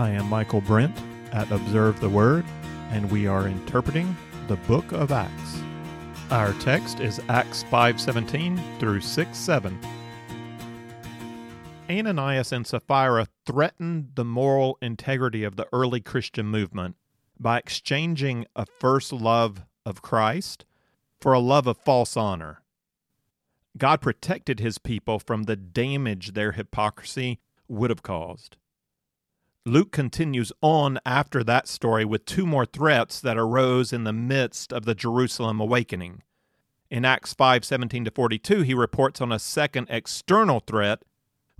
I am Michael Brent at Observe the Word, and we are interpreting the book of Acts. Our text is Acts 5:17 through 6:7. Ananias and Sapphira threatened the moral integrity of the early Christian movement by exchanging a first love of Christ for a love of false honor. God protected his people from the damage their hypocrisy would have caused. Luke continues on after that story with two more threats that arose in the midst of the Jerusalem awakening. In Acts 5:17 to 42, he reports on a second external threat,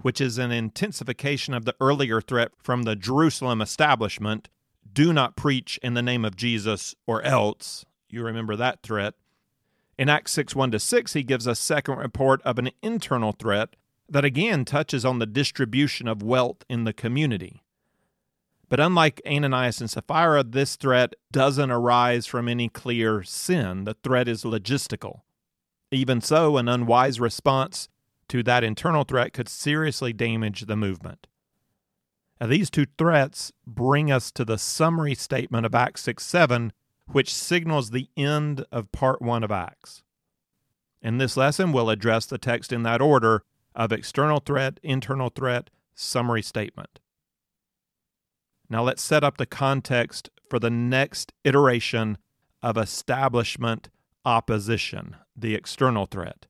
which is an intensification of the earlier threat from the Jerusalem establishment, do not preach in the name of Jesus or else. You remember that threat. In Acts 6 1 to 6, he gives a second report of an internal threat that again touches on the distribution of wealth in the community. But unlike Ananias and Sapphira, this threat doesn't arise from any clear sin. The threat is logistical. Even so, an unwise response to that internal threat could seriously damage the movement. Now, these two threats bring us to the summary statement of Acts 6 7, which signals the end of part one of Acts. In this lesson, we'll address the text in that order of external threat, internal threat, summary statement. Now let's set up the context for the next iteration of establishment opposition, the external threat.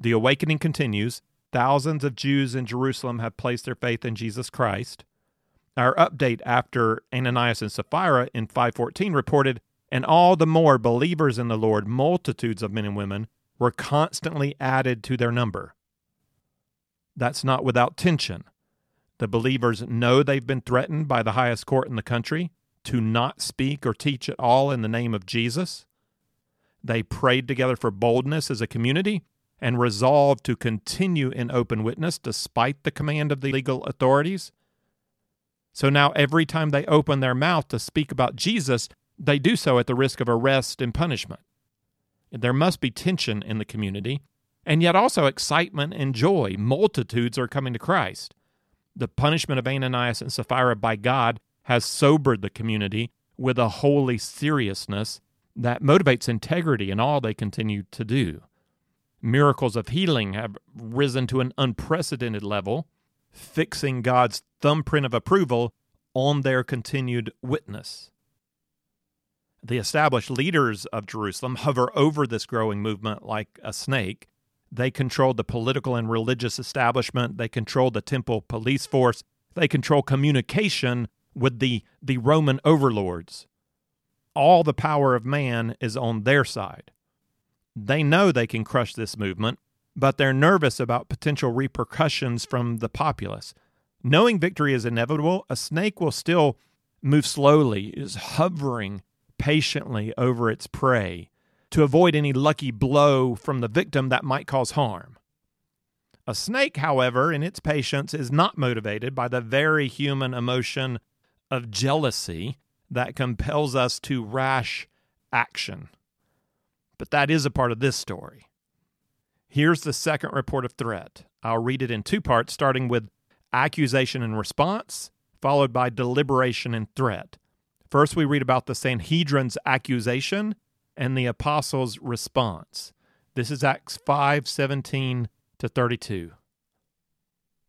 The awakening continues. Thousands of Jews in Jerusalem have placed their faith in Jesus Christ. Our update after Ananias and Sapphira in 514 reported, and all the more believers in the Lord, multitudes of men and women, were constantly added to their number. That's not without tension. The believers know they've been threatened by the highest court in the country to not speak or teach at all in the name of Jesus. They prayed together for boldness as a community and resolved to continue in open witness despite the command of the legal authorities. So now, every time they open their mouth to speak about Jesus, they do so at the risk of arrest and punishment. There must be tension in the community, and yet also excitement and joy. Multitudes are coming to Christ. The punishment of Ananias and Sapphira by God has sobered the community with a holy seriousness that motivates integrity in all they continue to do. Miracles of healing have risen to an unprecedented level, fixing God's thumbprint of approval on their continued witness. The established leaders of Jerusalem hover over this growing movement like a snake, they controlled the political and religious establishment. They controlled the temple police force. They control communication with the, the Roman overlords. All the power of man is on their side. They know they can crush this movement, but they're nervous about potential repercussions from the populace. Knowing victory is inevitable, a snake will still move slowly, is hovering patiently over its prey to avoid any lucky blow from the victim that might cause harm. A snake, however, in its patience, is not motivated by the very human emotion of jealousy that compels us to rash action. But that is a part of this story. Here's the second report of threat. I'll read it in two parts, starting with accusation and response, followed by deliberation and threat. First, we read about the Sanhedrin's accusation, and the apostles' response. This is Acts 5 17 to 32.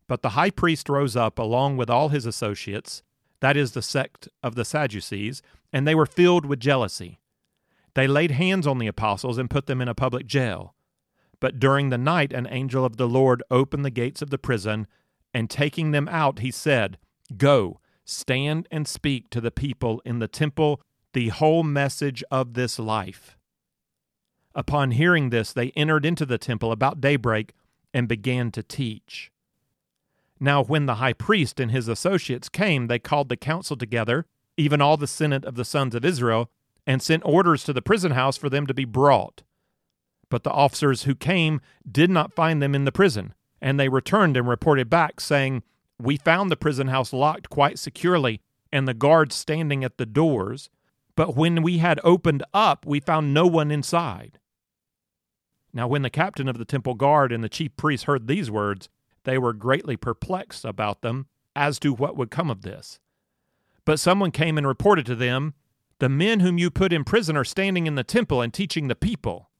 But the high priest rose up along with all his associates, that is, the sect of the Sadducees, and they were filled with jealousy. They laid hands on the apostles and put them in a public jail. But during the night, an angel of the Lord opened the gates of the prison, and taking them out, he said, Go, stand and speak to the people in the temple the whole message of this life. Upon hearing this, they entered into the temple about daybreak and began to teach. Now, when the high priest and his associates came, they called the council together, even all the senate of the sons of Israel, and sent orders to the prison house for them to be brought. But the officers who came did not find them in the prison, and they returned and reported back, saying, We found the prison house locked quite securely, and the guards standing at the doors but when we had opened up, we found no one inside. Now, when the captain of the temple guard and the chief priests heard these words, they were greatly perplexed about them as to what would come of this. But someone came and reported to them, The men whom you put in prison are standing in the temple and teaching the people.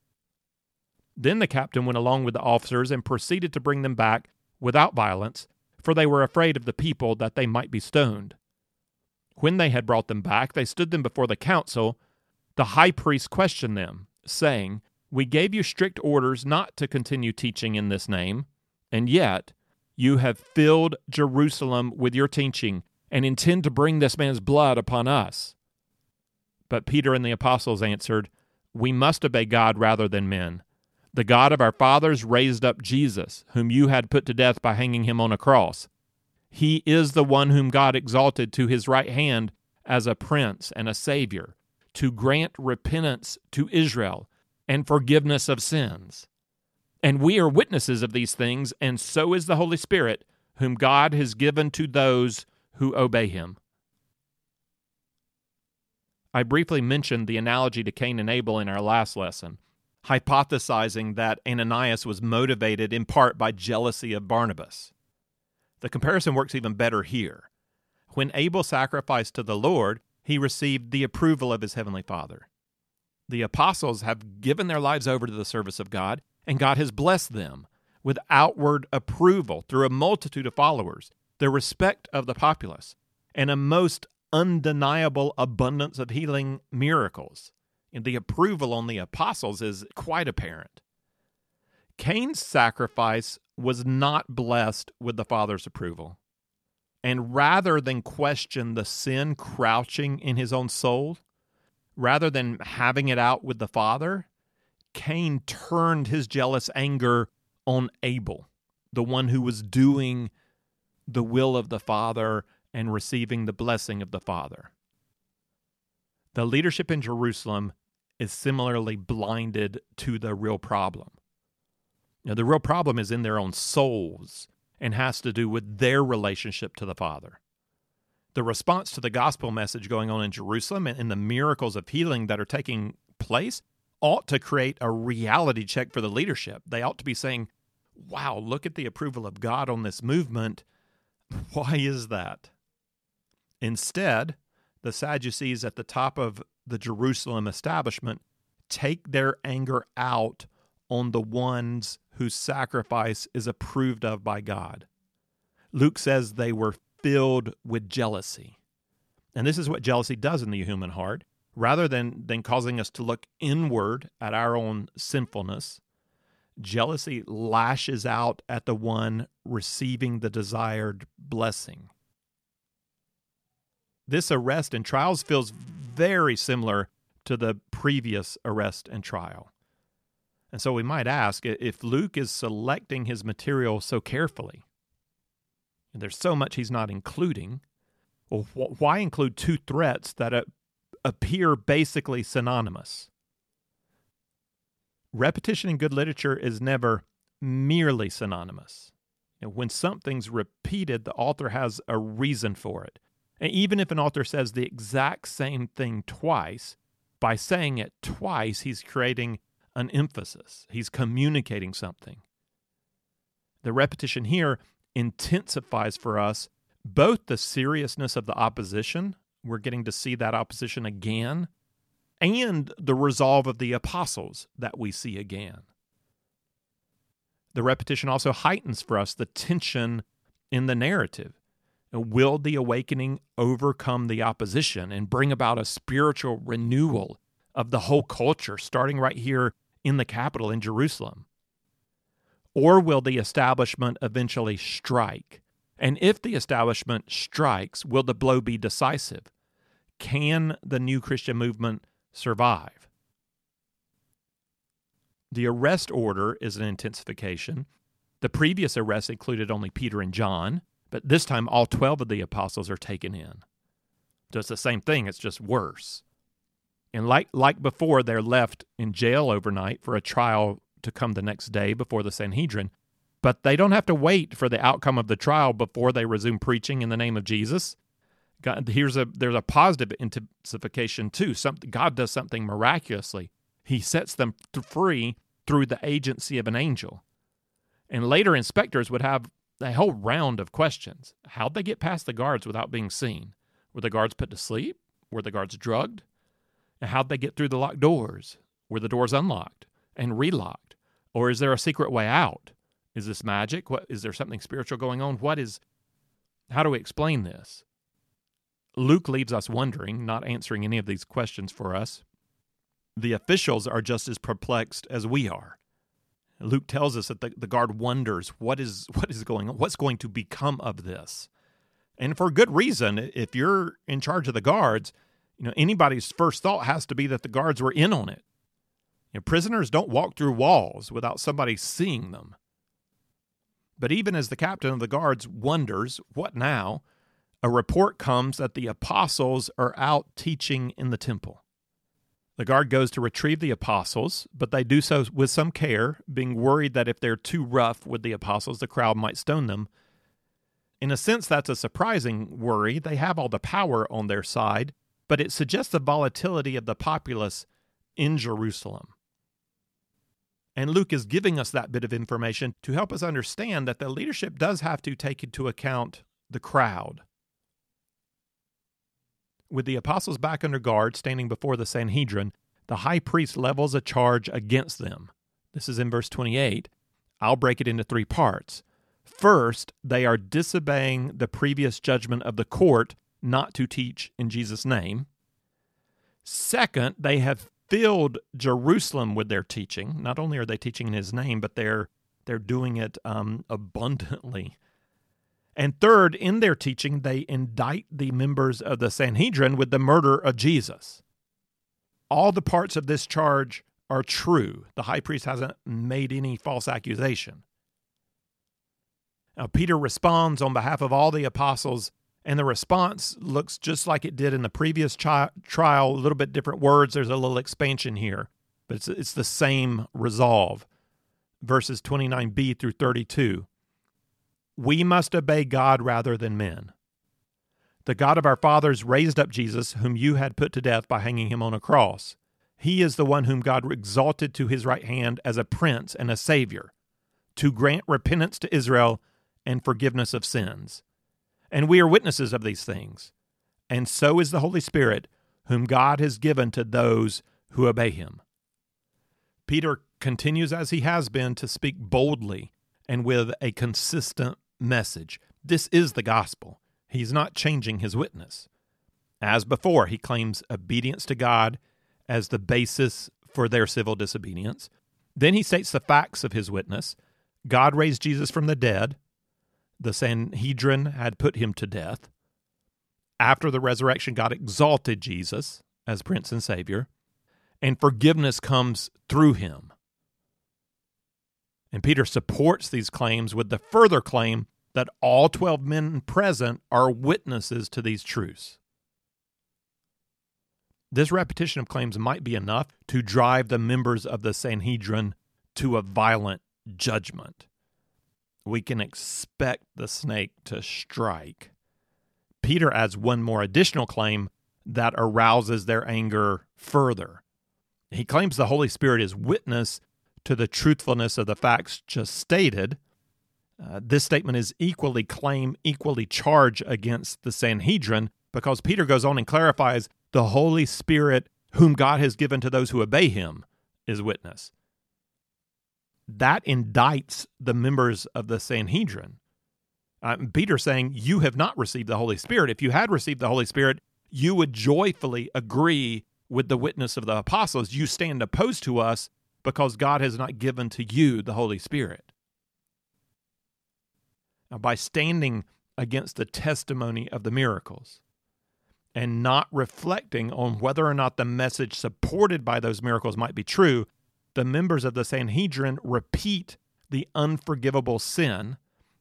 Then the captain went along with the officers and proceeded to bring them back without violence, for they were afraid of the people that they might be stoned. When they had brought them back, they stood them before the council. The high priest questioned them, saying, We gave you strict orders not to continue teaching in this name, and yet you have filled Jerusalem with your teaching and intend to bring this man's blood upon us. But Peter and the apostles answered, We must obey God rather than men. The God of our fathers raised up Jesus, whom you had put to death by hanging him on a cross. He is the one whom God exalted to his right hand as a prince and a savior, to grant repentance to Israel and forgiveness of sins. And we are witnesses of these things, and so is the Holy Spirit, whom God has given to those who obey him. I briefly mentioned the analogy to Cain and Abel in our last lesson, hypothesizing that Ananias was motivated in part by jealousy of Barnabas. The comparison works even better here. When Abel sacrificed to the Lord, he received the approval of his heavenly Father. The apostles have given their lives over to the service of God, and God has blessed them with outward approval through a multitude of followers, the respect of the populace, and a most undeniable abundance of healing miracles. And the approval on the apostles is quite apparent. Cain's sacrifice was not blessed with the Father's approval. And rather than question the sin crouching in his own soul, rather than having it out with the Father, Cain turned his jealous anger on Abel, the one who was doing the will of the Father and receiving the blessing of the Father. The leadership in Jerusalem is similarly blinded to the real problem. Now, the real problem is in their own souls and has to do with their relationship to the Father. The response to the gospel message going on in Jerusalem and the miracles of healing that are taking place ought to create a reality check for the leadership. They ought to be saying, wow, look at the approval of God on this movement. Why is that? Instead, the Sadducees at the top of the Jerusalem establishment take their anger out on the ones whose sacrifice is approved of by God. Luke says they were filled with jealousy. And this is what jealousy does in the human heart. Rather than, than causing us to look inward at our own sinfulness, jealousy lashes out at the one receiving the desired blessing. This arrest and trials feels very similar to the previous arrest and trial. And so we might ask if Luke is selecting his material so carefully, and there's so much he's not including, well, wh- why include two threats that appear basically synonymous? Repetition in good literature is never merely synonymous. You know, when something's repeated, the author has a reason for it. And even if an author says the exact same thing twice, by saying it twice, he's creating an emphasis, he's communicating something. The repetition here intensifies for us both the seriousness of the opposition, we're getting to see that opposition again, and the resolve of the apostles that we see again. The repetition also heightens for us the tension in the narrative. Will the awakening overcome the opposition and bring about a spiritual renewal of the whole culture, starting right here in the capital in Jerusalem? Or will the establishment eventually strike? And if the establishment strikes, will the blow be decisive? Can the new Christian movement survive? The arrest order is an intensification. The previous arrest included only Peter and John, but this time all 12 of the apostles are taken in. So it's the same thing, it's just worse. And like like before, they're left in jail overnight for a trial to come the next day before the Sanhedrin. But they don't have to wait for the outcome of the trial before they resume preaching in the name of Jesus. God, here's a there's a positive intensification too. God does something miraculously. He sets them free through the agency of an angel. And later inspectors would have a whole round of questions. How'd they get past the guards without being seen? Were the guards put to sleep? Were the guards drugged? And how'd they get through the locked doors? Were the doors unlocked and relocked? Or is there a secret way out? Is this magic? What is there something spiritual going on? What is how do we explain this? Luke leaves us wondering, not answering any of these questions for us. The officials are just as perplexed as we are. Luke tells us that the, the guard wonders what is what is going on, what's going to become of this. And for good reason, if you're in charge of the guards, you know, anybody's first thought has to be that the guards were in on it. You know, prisoners don't walk through walls without somebody seeing them. But even as the captain of the guards wonders, what now? A report comes that the apostles are out teaching in the temple. The guard goes to retrieve the apostles, but they do so with some care, being worried that if they're too rough with the apostles, the crowd might stone them. In a sense, that's a surprising worry. They have all the power on their side, but it suggests the volatility of the populace in Jerusalem. And Luke is giving us that bit of information to help us understand that the leadership does have to take into account the crowd. With the apostles back under guard, standing before the Sanhedrin, the high priest levels a charge against them. This is in verse 28. I'll break it into three parts. First, they are disobeying the previous judgment of the court not to teach in Jesus' name. Second, they have filled Jerusalem with their teaching. Not only are they teaching in His name, but they're they're doing it um, abundantly. And third, in their teaching, they indict the members of the Sanhedrin with the murder of Jesus. All the parts of this charge are true. The high priest hasn't made any false accusation. Now, Peter responds on behalf of all the apostles and the response looks just like it did in the previous tri- trial, a little bit different words. There's a little expansion here, but it's, it's the same resolve. Verses 29b through 32. We must obey God rather than men. The God of our fathers raised up Jesus, whom you had put to death by hanging him on a cross. He is the one whom God exalted to his right hand as a prince and a savior, to grant repentance to Israel and forgiveness of sins and we are witnesses of these things. And so is the Holy Spirit, whom God has given to those who obey him. Peter continues as he has been to speak boldly and with a consistent message. This is the gospel. He's not changing his witness. As before, he claims obedience to God as the basis for their civil disobedience. Then he states the facts of his witness God raised Jesus from the dead, the Sanhedrin had put him to death. After the resurrection, God exalted Jesus as Prince and Savior, and forgiveness comes through him. And Peter supports these claims with the further claim that all 12 men present are witnesses to these truths. This repetition of claims might be enough to drive the members of the Sanhedrin to a violent judgment we can expect the snake to strike. Peter adds one more additional claim that arouses their anger further. He claims the Holy Spirit is witness to the truthfulness of the facts just stated. Uh, this statement is equally claim, equally charge against the Sanhedrin because Peter goes on and clarifies the Holy Spirit, whom God has given to those who obey him, is witness that indicts the members of the Sanhedrin. Uh, Peter saying, You have not received the Holy Spirit. If you had received the Holy Spirit, you would joyfully agree with the witness of the apostles. You stand opposed to us because God has not given to you the Holy Spirit. Now, by standing against the testimony of the miracles and not reflecting on whether or not the message supported by those miracles might be true, the members of the Sanhedrin repeat the unforgivable sin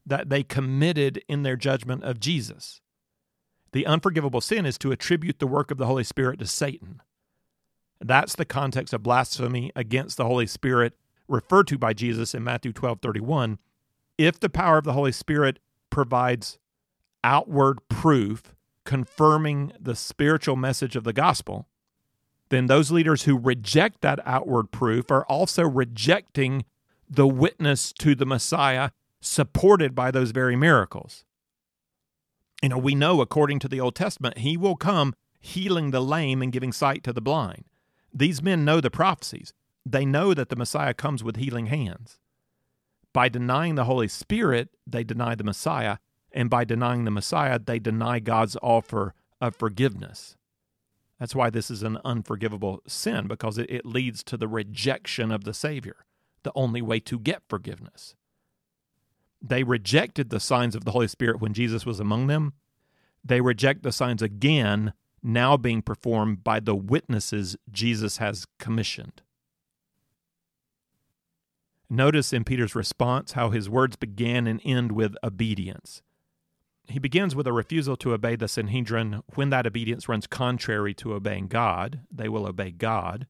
that they committed in their judgment of Jesus. The unforgivable sin is to attribute the work of the Holy Spirit to Satan. That's the context of blasphemy against the Holy Spirit referred to by Jesus in Matthew 12 31. If the power of the Holy Spirit provides outward proof confirming the spiritual message of the gospel, then those leaders who reject that outward proof are also rejecting the witness to the Messiah supported by those very miracles. You know, we know according to the Old Testament, he will come healing the lame and giving sight to the blind. These men know the prophecies. They know that the Messiah comes with healing hands. By denying the Holy Spirit, they deny the Messiah, and by denying the Messiah, they deny God's offer of forgiveness. That's why this is an unforgivable sin, because it, it leads to the rejection of the Savior, the only way to get forgiveness. They rejected the signs of the Holy Spirit when Jesus was among them. They reject the signs again, now being performed by the witnesses Jesus has commissioned. Notice in Peter's response how his words began and end with obedience. He begins with a refusal to obey the Sanhedrin. When that obedience runs contrary to obeying God, they will obey God.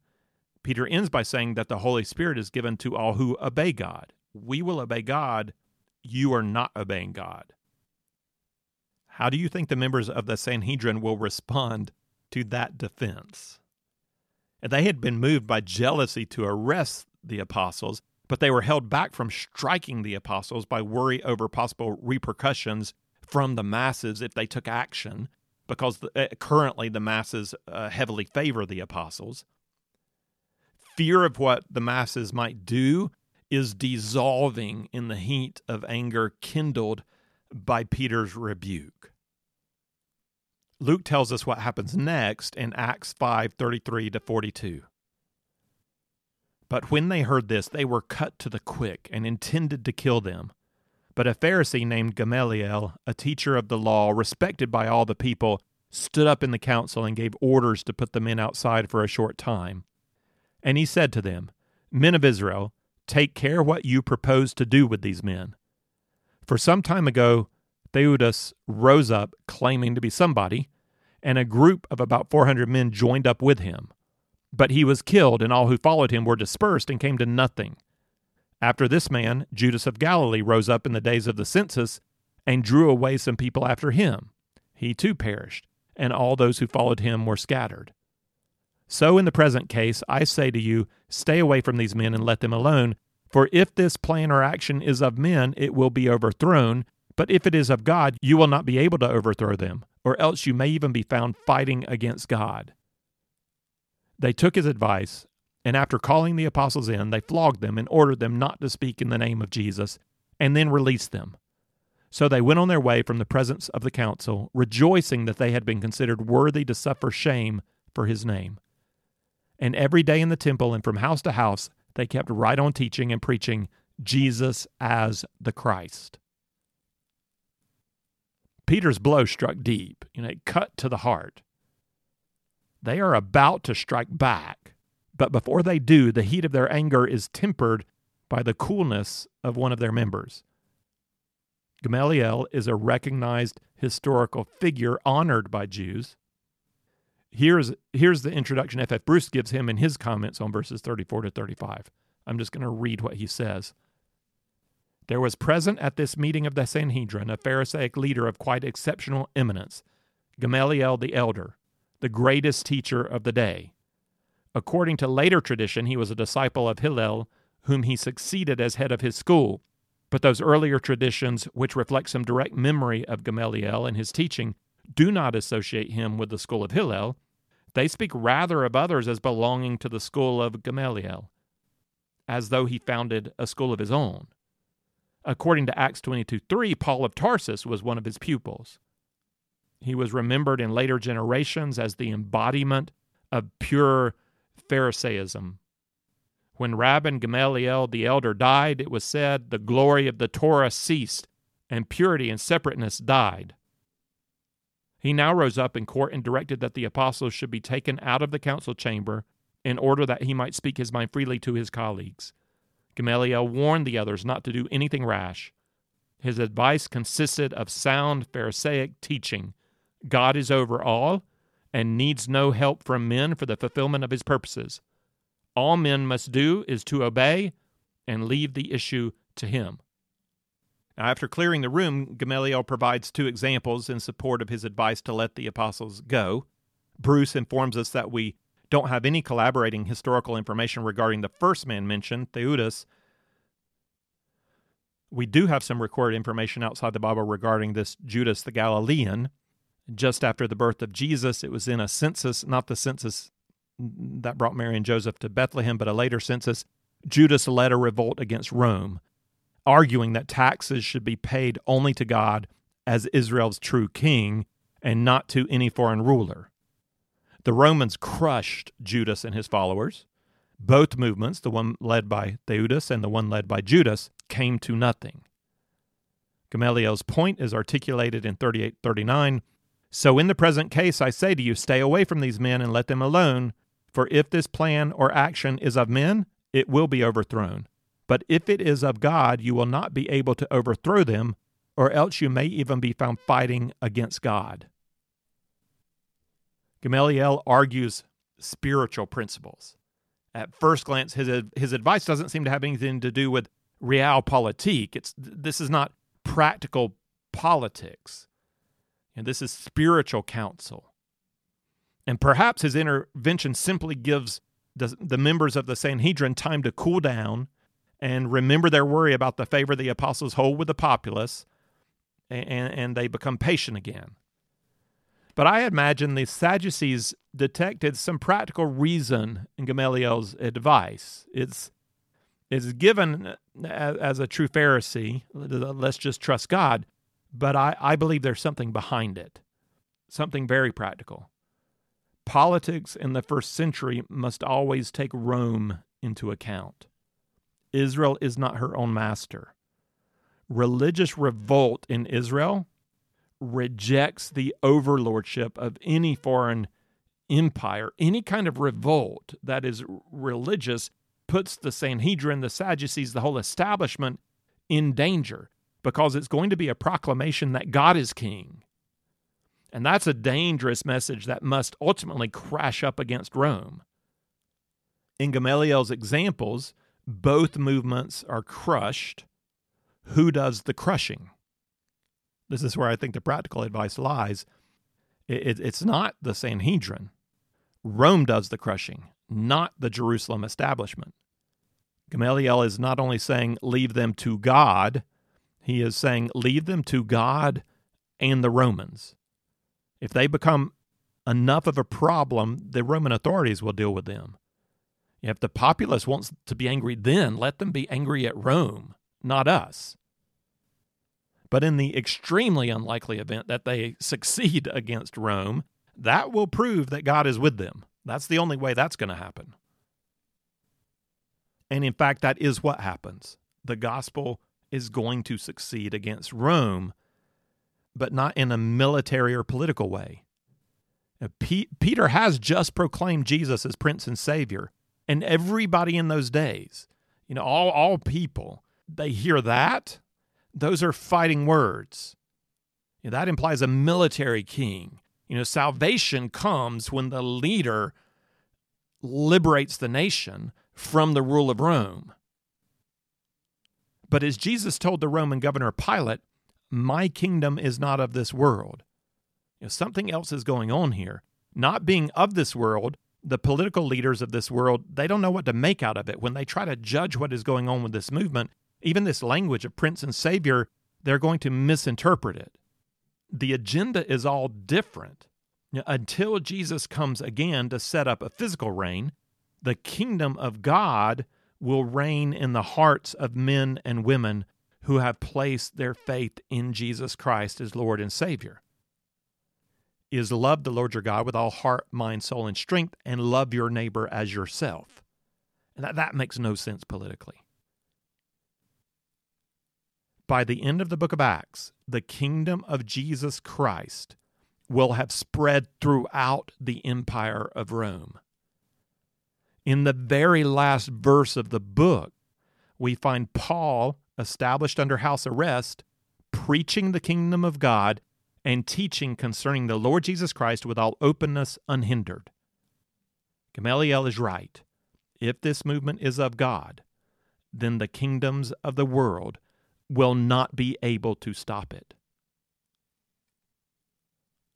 Peter ends by saying that the Holy Spirit is given to all who obey God. We will obey God. You are not obeying God. How do you think the members of the Sanhedrin will respond to that defense? They had been moved by jealousy to arrest the apostles, but they were held back from striking the apostles by worry over possible repercussions from the masses if they took action, because the, uh, currently the masses uh, heavily favor the apostles. Fear of what the masses might do is dissolving in the heat of anger kindled by Peter's rebuke. Luke tells us what happens next in Acts 5:33 to 42. But when they heard this, they were cut to the quick and intended to kill them. But a Pharisee named Gamaliel, a teacher of the law, respected by all the people, stood up in the council and gave orders to put the men outside for a short time. And he said to them, Men of Israel, take care what you propose to do with these men. For some time ago, Theudas rose up claiming to be somebody, and a group of about 400 men joined up with him. But he was killed, and all who followed him were dispersed and came to nothing. After this man, Judas of Galilee rose up in the days of the census and drew away some people after him. He too perished, and all those who followed him were scattered. So in the present case, I say to you, stay away from these men and let them alone. For if this plan or action is of men, it will be overthrown. But if it is of God, you will not be able to overthrow them, or else you may even be found fighting against God. They took his advice, and after calling the apostles in, they flogged them and ordered them not to speak in the name of Jesus, and then released them. So they went on their way from the presence of the council, rejoicing that they had been considered worthy to suffer shame for his name. And every day in the temple and from house to house, they kept right on teaching and preaching Jesus as the Christ. Peter's blow struck deep, you know, it cut to the heart. They are about to strike back, but before they do, the heat of their anger is tempered by the coolness of one of their members. Gamaliel is a recognized historical figure honored by Jews. Here's, here's the introduction F.F. Bruce gives him in his comments on verses 34 to 35. I'm just going to read what he says. There was present at this meeting of the Sanhedrin a Pharisaic leader of quite exceptional eminence, Gamaliel the elder, the greatest teacher of the day. According to later tradition, he was a disciple of Hillel, whom he succeeded as head of his school. But those earlier traditions, which reflect some direct memory of Gamaliel and his teaching, do not associate him with the school of Hillel. They speak rather of others as belonging to the school of Gamaliel, as though he founded a school of his own. According to Acts 22 3, Paul of Tarsus was one of his pupils. He was remembered in later generations as the embodiment of pure Pharisaism. When Rabban Gamaliel the elder died, it was said the glory of the Torah ceased, and purity and separateness died. He now rose up in court and directed that the apostles should be taken out of the council chamber in order that he might speak his mind freely to his colleagues. Gamaliel warned the others not to do anything rash. His advice consisted of sound Pharisaic teaching God is over all and needs no help from men for the fulfillment of his purposes. All men must do is to obey and leave the issue to him. Now, after clearing the room, Gamaliel provides two examples in support of his advice to let the apostles go. Bruce informs us that we don't have any collaborating historical information regarding the first man mentioned, Theudas, We do have some recorded information outside the Bible regarding this Judas the Galilean. Just after the birth of Jesus, it was in a census, not the census that brought Mary and Joseph to Bethlehem, but a later census. Judas led a revolt against Rome, arguing that taxes should be paid only to God as Israel's true king and not to any foreign ruler. The Romans crushed Judas and his followers. Both movements, the one led by Theudas and the one led by Judas, came to nothing. Gamaliel's point is articulated in 3839 So in the present case, I say to you, stay away from these men and let them alone, for if this plan or action is of men, it will be overthrown. But if it is of God, you will not be able to overthrow them, or else you may even be found fighting against God. Gamaliel argues spiritual principles. At first glance, his, his advice doesn't seem to have anything to do with realpolitik. It's, this is not practical politics. And this is spiritual counsel. And perhaps his intervention simply gives the, the members of the Sanhedrin time to cool down and remember their worry about the favor the apostles hold with the populace, and, and they become patient again. But I imagine the Sadducees detected some practical reason in Gamaliel's advice. It's it's given as, as a true Pharisee. Let's just trust God. But I, I believe there's something behind it, something very practical. Politics in the first century must always take Rome into account. Israel is not her own master. Religious revolt in Israel rejects the overlordship of any foreign empire. Any kind of revolt that is religious puts the Sanhedrin, the Sadducees, the whole establishment in danger because it's going to be a proclamation that God is king. And that's a dangerous message that must ultimately crash up against Rome. In Gamaliel's examples, both movements are crushed. Who does the crushing? This is where I think the practical advice lies. It, it, it's not the Sanhedrin. Rome does the crushing, not the Jerusalem establishment. Gamaliel is not only saying, leave them to God, he is saying, leave them to God and the Romans. If they become enough of a problem, the Roman authorities will deal with them. If the populace wants to be angry then, let them be angry at Rome, not us. But in the extremely unlikely event that they succeed against Rome, that will prove that God is with them. That's the only way that's going to happen. And in fact, that is what happens. The gospel is going to succeed against Rome, but not in a military or political way. Peter has just proclaimed Jesus as Prince and Savior, and everybody in those days, you know, all, all people, they hear that those are fighting words. You know, that implies a military king. You know, salvation comes when the leader liberates the nation from the rule of Rome. But as Jesus told the Roman governor Pilate, my kingdom is not of this world. You know, something else is going on here. Not being of this world, the political leaders of this world, they don't know what to make out of it. When they try to judge what is going on with this movement, even this language of prince and savior, they're going to misinterpret it. The agenda is all different. until Jesus comes again to set up a physical reign, the kingdom of God will reign in the hearts of men and women who have placed their faith in Jesus Christ as Lord and Savior. Is love the Lord your God with all heart, mind, soul, and strength, and love your neighbor as yourself. And that, that makes no sense politically by the end of the book of Acts, the kingdom of Jesus Christ will have spread throughout the empire of Rome. In the very last verse of the book, we find Paul, established under house arrest, preaching the kingdom of God and teaching concerning the Lord Jesus Christ with all openness unhindered. Gamaliel is right. If this movement is of God, then the kingdoms of the world will not be able to stop it.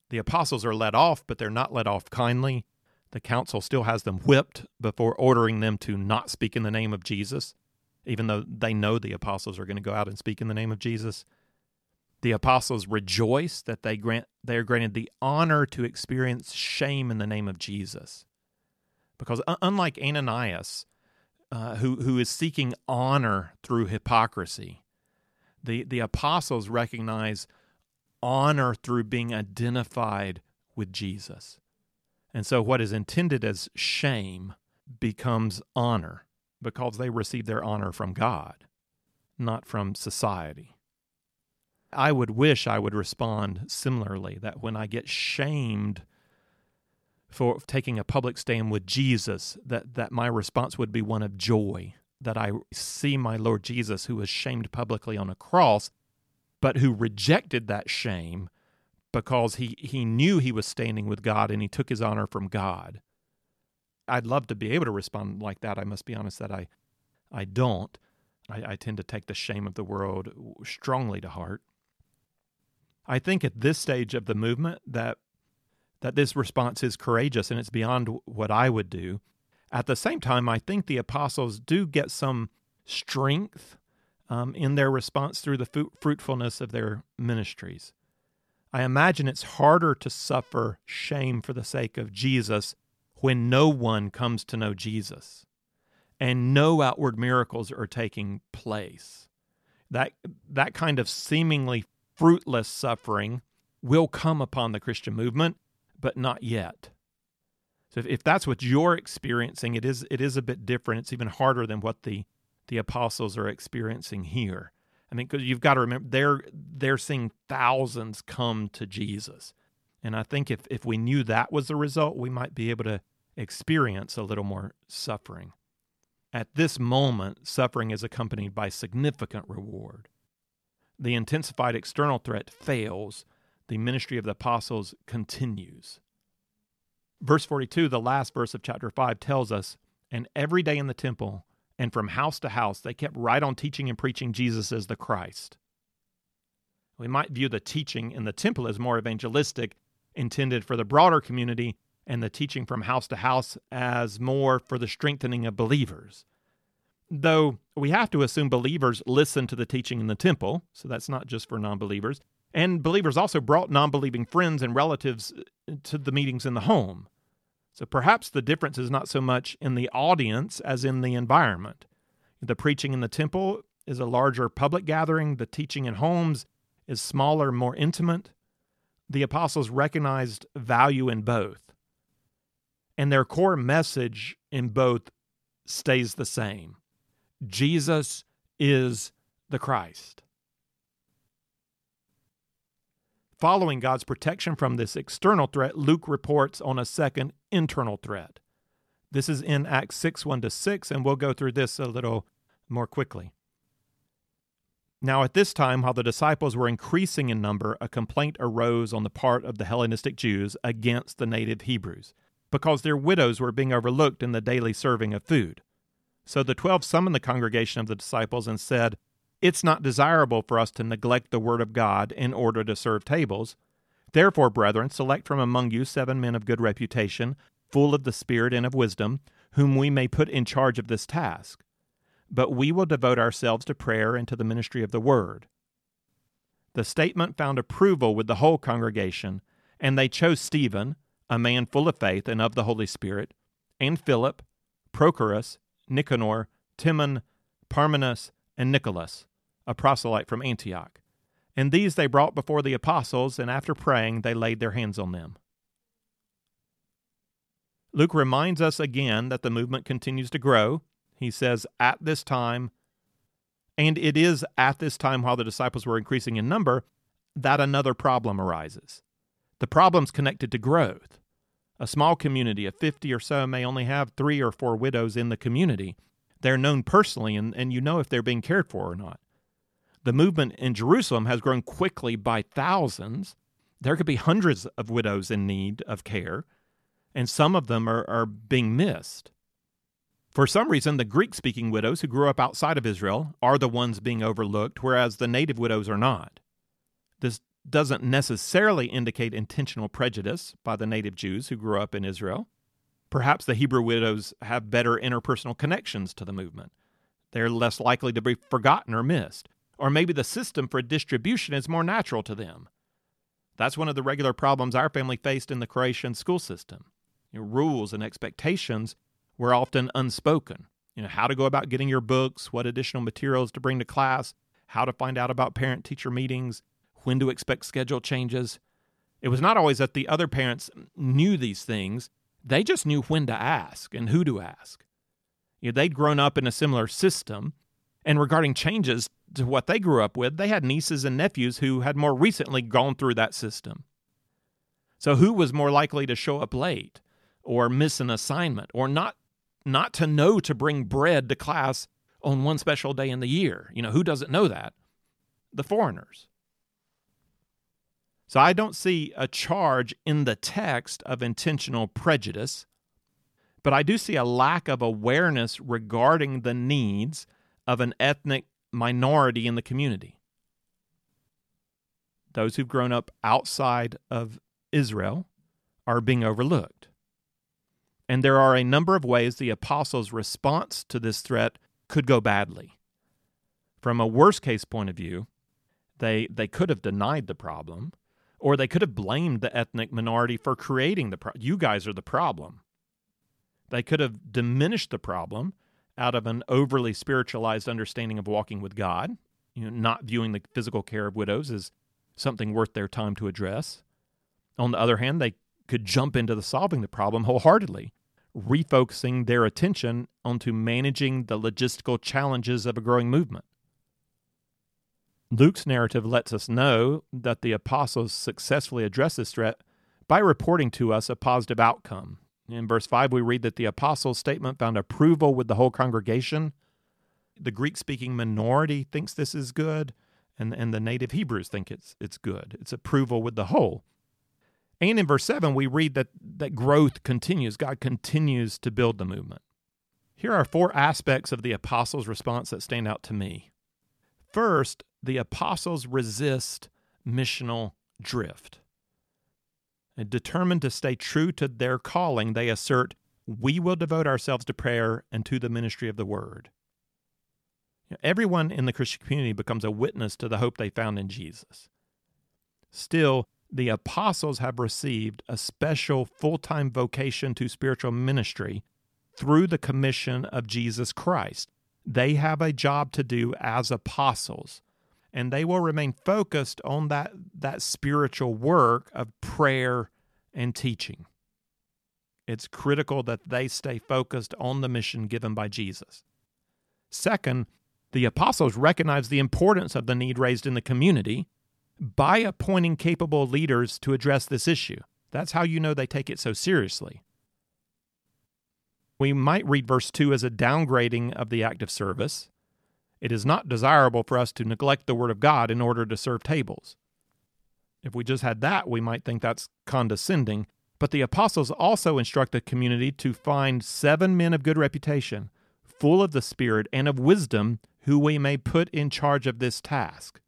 The apostles are let off, but they're not let off kindly. The council still has them whipped before ordering them to not speak in the name of Jesus. even though they know the apostles are going to go out and speak in the name of Jesus. The apostles rejoice that they grant they are granted the honor to experience shame in the name of Jesus. Because unlike Ananias, uh, who who is seeking honor through hypocrisy, the the apostles recognize honor through being identified with Jesus. And so what is intended as shame becomes honor because they receive their honor from God, not from society. I would wish I would respond similarly that when I get shamed for taking a public stand with Jesus, that, that my response would be one of joy, that I see my Lord Jesus who was shamed publicly on a cross, but who rejected that shame because he, he knew he was standing with God and he took his honor from God. I'd love to be able to respond like that. I must be honest that I, I don't. I, I tend to take the shame of the world strongly to heart. I think at this stage of the movement that that this response is courageous and it's beyond what I would do. At the same time, I think the apostles do get some strength um, in their response through the fruitfulness of their ministries. I imagine it's harder to suffer shame for the sake of Jesus when no one comes to know Jesus and no outward miracles are taking place. That, that kind of seemingly fruitless suffering will come upon the Christian movement, but not yet. So if, if that's what you're experiencing, it is it is a bit different. It's even harder than what the the apostles are experiencing here. I mean, because you've got to remember they're they're seeing thousands come to Jesus, and I think if if we knew that was the result, we might be able to experience a little more suffering. At this moment, suffering is accompanied by significant reward the intensified external threat fails, the ministry of the apostles continues. Verse 42, the last verse of chapter 5, tells us, And every day in the temple and from house to house, they kept right on teaching and preaching Jesus as the Christ. We might view the teaching in the temple as more evangelistic, intended for the broader community, and the teaching from house to house as more for the strengthening of believers. Though we have to assume believers listened to the teaching in the temple, so that's not just for non believers. And believers also brought non believing friends and relatives uh, to the meetings in the home. So perhaps the difference is not so much in the audience as in the environment. The preaching in the temple is a larger public gathering, the teaching in homes is smaller, more intimate. The apostles recognized value in both. And their core message in both stays the same. Jesus is the Christ. Following God's protection from this external threat, Luke reports on a second internal threat. This is in Acts 6 1 to 6, and we'll go through this a little more quickly. Now, at this time, while the disciples were increasing in number, a complaint arose on the part of the Hellenistic Jews against the native Hebrews, because their widows were being overlooked in the daily serving of food. So the twelve summoned the congregation of the disciples and said, It's not desirable for us to neglect the word of God in order to serve tables. Therefore, brethren, select from among you seven men of good reputation, full of the Spirit and of wisdom, whom we may put in charge of this task. But we will devote ourselves to prayer and to the ministry of the word. The statement found approval with the whole congregation, and they chose Stephen, a man full of faith and of the Holy Spirit, and Philip, Prochorus, Nicanor, Timon, Parmenas, and Nicholas, a proselyte from Antioch. And these they brought before the apostles, and after praying, they laid their hands on them. Luke reminds us again that the movement continues to grow. He says, at this time, and it is at this time while the disciples were increasing in number, that another problem arises. The problem's connected to growth. A small community of 50 or so may only have three or four widows in the community. They're known personally, and, and you know if they're being cared for or not. The movement in Jerusalem has grown quickly by thousands. There could be hundreds of widows in need of care, and some of them are, are being missed. For some reason, the Greek speaking widows who grew up outside of Israel are the ones being overlooked, whereas the native widows are not. This doesn't necessarily indicate intentional prejudice by the native Jews who grew up in Israel. Perhaps the Hebrew widows have better interpersonal connections to the movement. They're less likely to be forgotten or missed. Or maybe the system for distribution is more natural to them. That's one of the regular problems our family faced in the Croatian school system. You know, rules and expectations were often unspoken. You know, how to go about getting your books, what additional materials to bring to class, how to find out about parent teacher meetings, when to expect schedule changes. It was not always that the other parents knew these things, they just knew when to ask and who to ask. You know, they'd grown up in a similar system, and regarding changes to what they grew up with, they had nieces and nephews who had more recently gone through that system. So, who was more likely to show up late or miss an assignment or not not to know to bring bread to class on one special day in the year? You know, who doesn't know that? The foreigners. So I don't see a charge in the text of intentional prejudice, but I do see a lack of awareness regarding the needs of an ethnic minority in the community. Those who've grown up outside of Israel are being overlooked. And there are a number of ways the apostles' response to this threat could go badly. From a worst case point of view, they, they could have denied the problem, or they could have blamed the ethnic minority for creating the problem. You guys are the problem. They could have diminished the problem out of an overly spiritualized understanding of walking with God, you know, not viewing the physical care of widows as something worth their time to address. On the other hand, they could jump into the solving the problem wholeheartedly, refocusing their attention onto managing the logistical challenges of a growing movement. Luke's narrative lets us know that the apostles successfully addressed this threat by reporting to us a positive outcome in verse 5, we read that the apostles' statement found approval with the whole congregation. The Greek speaking minority thinks this is good, and, and the native Hebrews think it's, it's good. It's approval with the whole. And in verse 7, we read that, that growth continues. God continues to build the movement. Here are four aspects of the apostles' response that stand out to me. First, the apostles resist missional drift. Determined to stay true to their calling, they assert, We will devote ourselves to prayer and to the ministry of the word. Everyone in the Christian community becomes a witness to the hope they found in Jesus. Still, the apostles have received a special full time vocation to spiritual ministry through the commission of Jesus Christ. They have a job to do as apostles and they will remain focused on that, that spiritual work of prayer and teaching. It's critical that they stay focused on the mission given by Jesus. Second, the apostles recognize the importance of the need raised in the community by appointing capable leaders to address this issue. That's how you know they take it so seriously. We might read verse 2 as a downgrading of the active service, it is not desirable for us to neglect the Word of God in order to serve tables. If we just had that, we might think that's condescending. But the apostles also instruct the community to find seven men of good reputation, full of the Spirit and of wisdom, who we may put in charge of this task.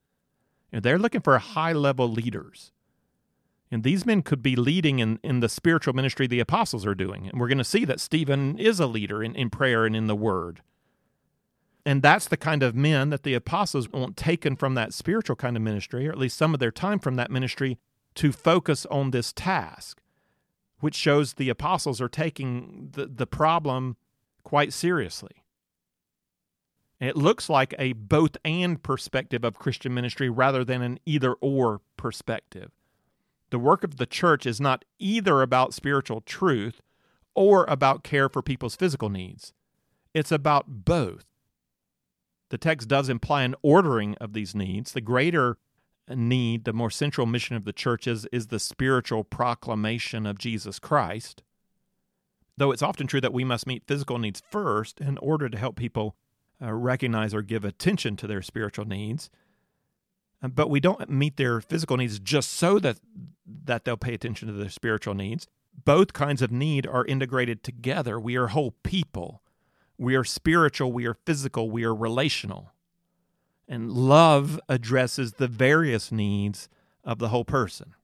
And they're looking for high level leaders. And these men could be leading in, in the spiritual ministry the apostles are doing. And we're going to see that Stephen is a leader in, in prayer and in the word. And that's the kind of men that the apostles want taken from that spiritual kind of ministry, or at least some of their time from that ministry, to focus on this task, which shows the apostles are taking the, the problem quite seriously. It looks like a both and perspective of Christian ministry rather than an either or perspective. The work of the church is not either about spiritual truth or about care for people's physical needs, it's about both the text does imply an ordering of these needs. The greater need, the more central mission of the church is, is the spiritual proclamation of Jesus Christ. Though it's often true that we must meet physical needs first in order to help people uh, recognize or give attention to their spiritual needs. Uh, but we don't meet their physical needs just so that that they'll pay attention to their spiritual needs. Both kinds of need are integrated together. We are whole people. We are spiritual, we are physical, we are relational. And love addresses the various needs of the whole person.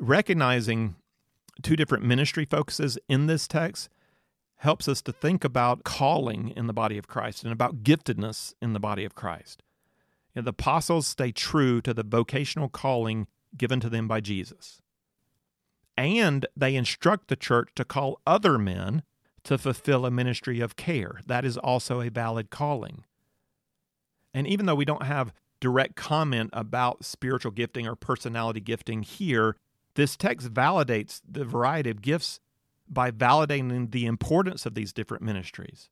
Recognizing two different ministry focuses in this text helps us to think about calling in the body of Christ and about giftedness in the body of Christ. The apostles stay true to the vocational calling given to them by Jesus. And they instruct the church to call other men to fulfill a ministry of care. That is also a valid calling. And even though we don't have direct comment about spiritual gifting or personality gifting here, this text validates the variety of gifts by validating the importance of these different ministries.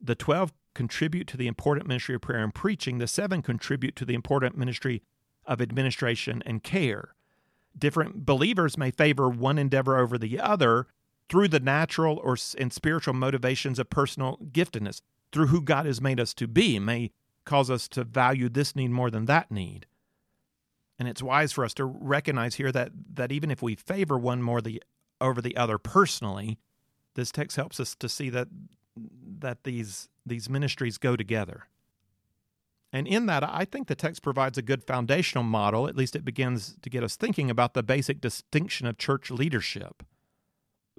The 12 contribute to the important ministry of prayer and preaching, the seven contribute to the important ministry of administration and care. Different believers may favor one endeavor over the other through the natural or and spiritual motivations of personal giftedness, through who God has made us to be, may cause us to value this need more than that need. And it's wise for us to recognize here that that even if we favor one more the over the other personally, this text helps us to see that that these these ministries go together. And in that, I think the text provides a good foundational model. At least it begins to get us thinking about the basic distinction of church leadership.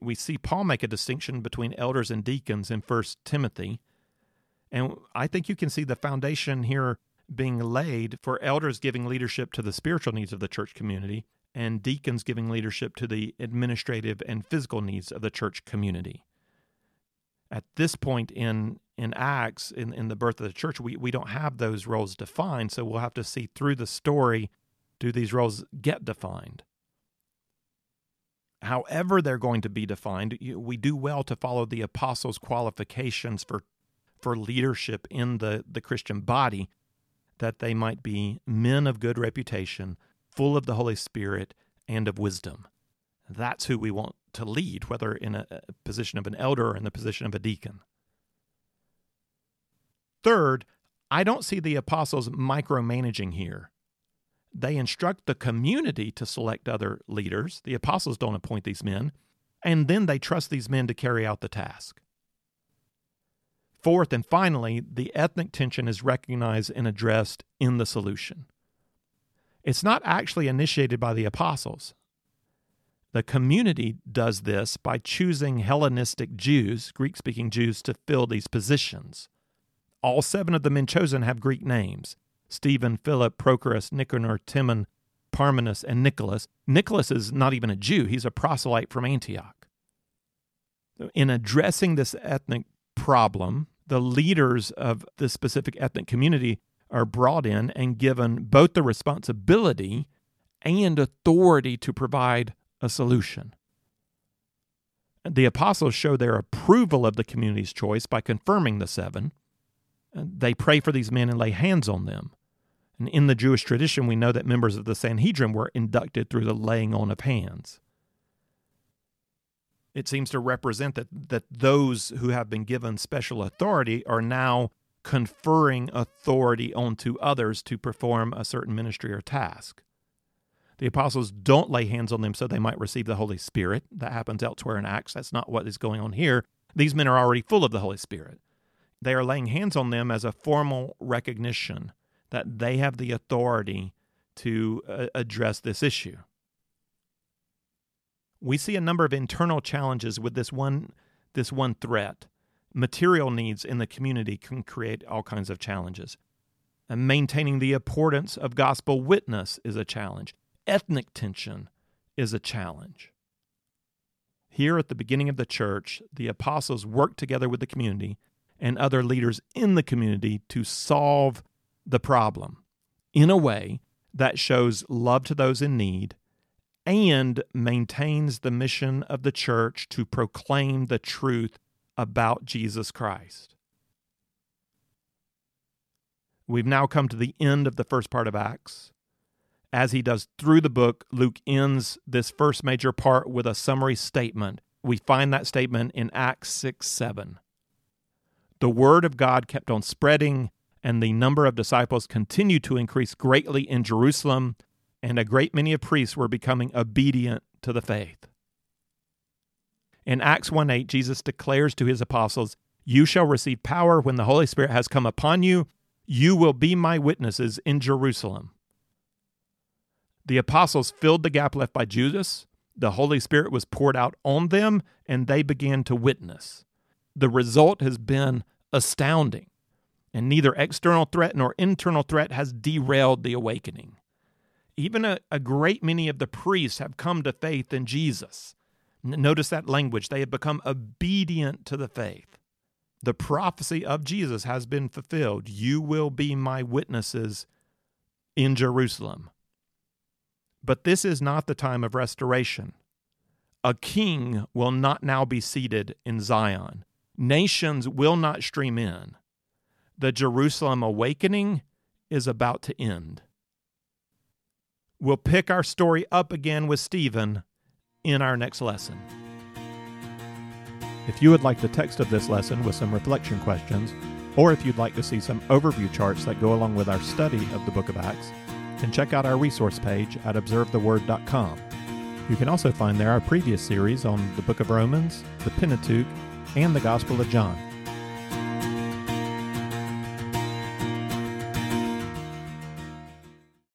We see Paul make a distinction between elders and deacons in 1 Timothy. And I think you can see the foundation here being laid for elders giving leadership to the spiritual needs of the church community and deacons giving leadership to the administrative and physical needs of the church community. At this point in in Acts, in, in the birth of the church, we, we don't have those roles defined, so we'll have to see through the story do these roles get defined. However, they're going to be defined, we do well to follow the apostles' qualifications for, for leadership in the, the Christian body, that they might be men of good reputation, full of the Holy Spirit and of wisdom. That's who we want to lead, whether in a, position of an elder or in the position of a deacon. Third, I don't see the apostles micromanaging here. They instruct the community to select other leaders. The apostles don't appoint these men. And then they trust these men to carry out the task. Fourth and finally, the ethnic tension is recognized and addressed in the solution. It's not actually initiated by the apostles. The community does this by choosing Hellenistic Jews, Greek speaking Jews, to fill these positions. All seven of the men chosen have Greek names Stephen, Philip, Prochorus, Nicanor, Timon, Parmenas, and Nicholas. Nicholas is not even a Jew, he's a proselyte from Antioch. In addressing this ethnic problem, the leaders of this specific ethnic community are brought in and given both the responsibility and authority to provide a solution. The apostles show their approval of the community's choice by confirming the seven. They pray for these men and lay hands on them. And in the Jewish tradition, we know that members of the Sanhedrin were inducted through the laying on of hands. It seems to represent that, that those who have been given special authority are now conferring authority onto others to perform a certain ministry or task. The apostles don't lay hands on them so they might receive the Holy Spirit. That happens elsewhere in Acts. That's not what is going on here. These men are already full of the Holy Spirit. They are laying hands on them as a formal recognition that they have the authority to uh, address this issue. We see a number of internal challenges with this one this one threat material needs in the community can create all kinds of challenges. And maintaining the importance of gospel witness is a challenge. Ethnic tension is a challenge. Here at the beginning of the church, the apostles worked together with the community and other leaders in the community to solve the problem in a way that shows love to those in need and maintains the mission of the church to proclaim the truth about Jesus Christ. We've now come to the end of the first part of Acts. As he does through the book, Luke ends this first major part with a summary statement. We find that statement in Acts 6 7. The word of God kept on spreading, and the number of disciples continued to increase greatly in Jerusalem, and a great many of priests were becoming obedient to the faith. In Acts 1 8, Jesus declares to his apostles, You shall receive power when the Holy Spirit has come upon you. You will be my witnesses in Jerusalem. The apostles filled the gap left by Judas. The Holy Spirit was poured out on them, and they began to witness. The result has been astounding, and neither external threat nor internal threat has derailed the awakening. Even a, a great many of the priests have come to faith in Jesus. Notice that language. They have become obedient to the faith. The prophecy of Jesus has been fulfilled. You will be my witnesses in Jerusalem. But this is not the time of restoration. A king will not now be seated in Zion. Nations will not stream in. The Jerusalem awakening is about to end. We'll pick our story up again with Stephen in our next lesson. If you would like the text of this lesson with some reflection questions, or if you'd like to see some overview charts that go along with our study of the book of Acts, then check out our resource page at observetheword.com. You can also find there our previous series on the book of Romans, the Pentateuch, and the Gospel of John.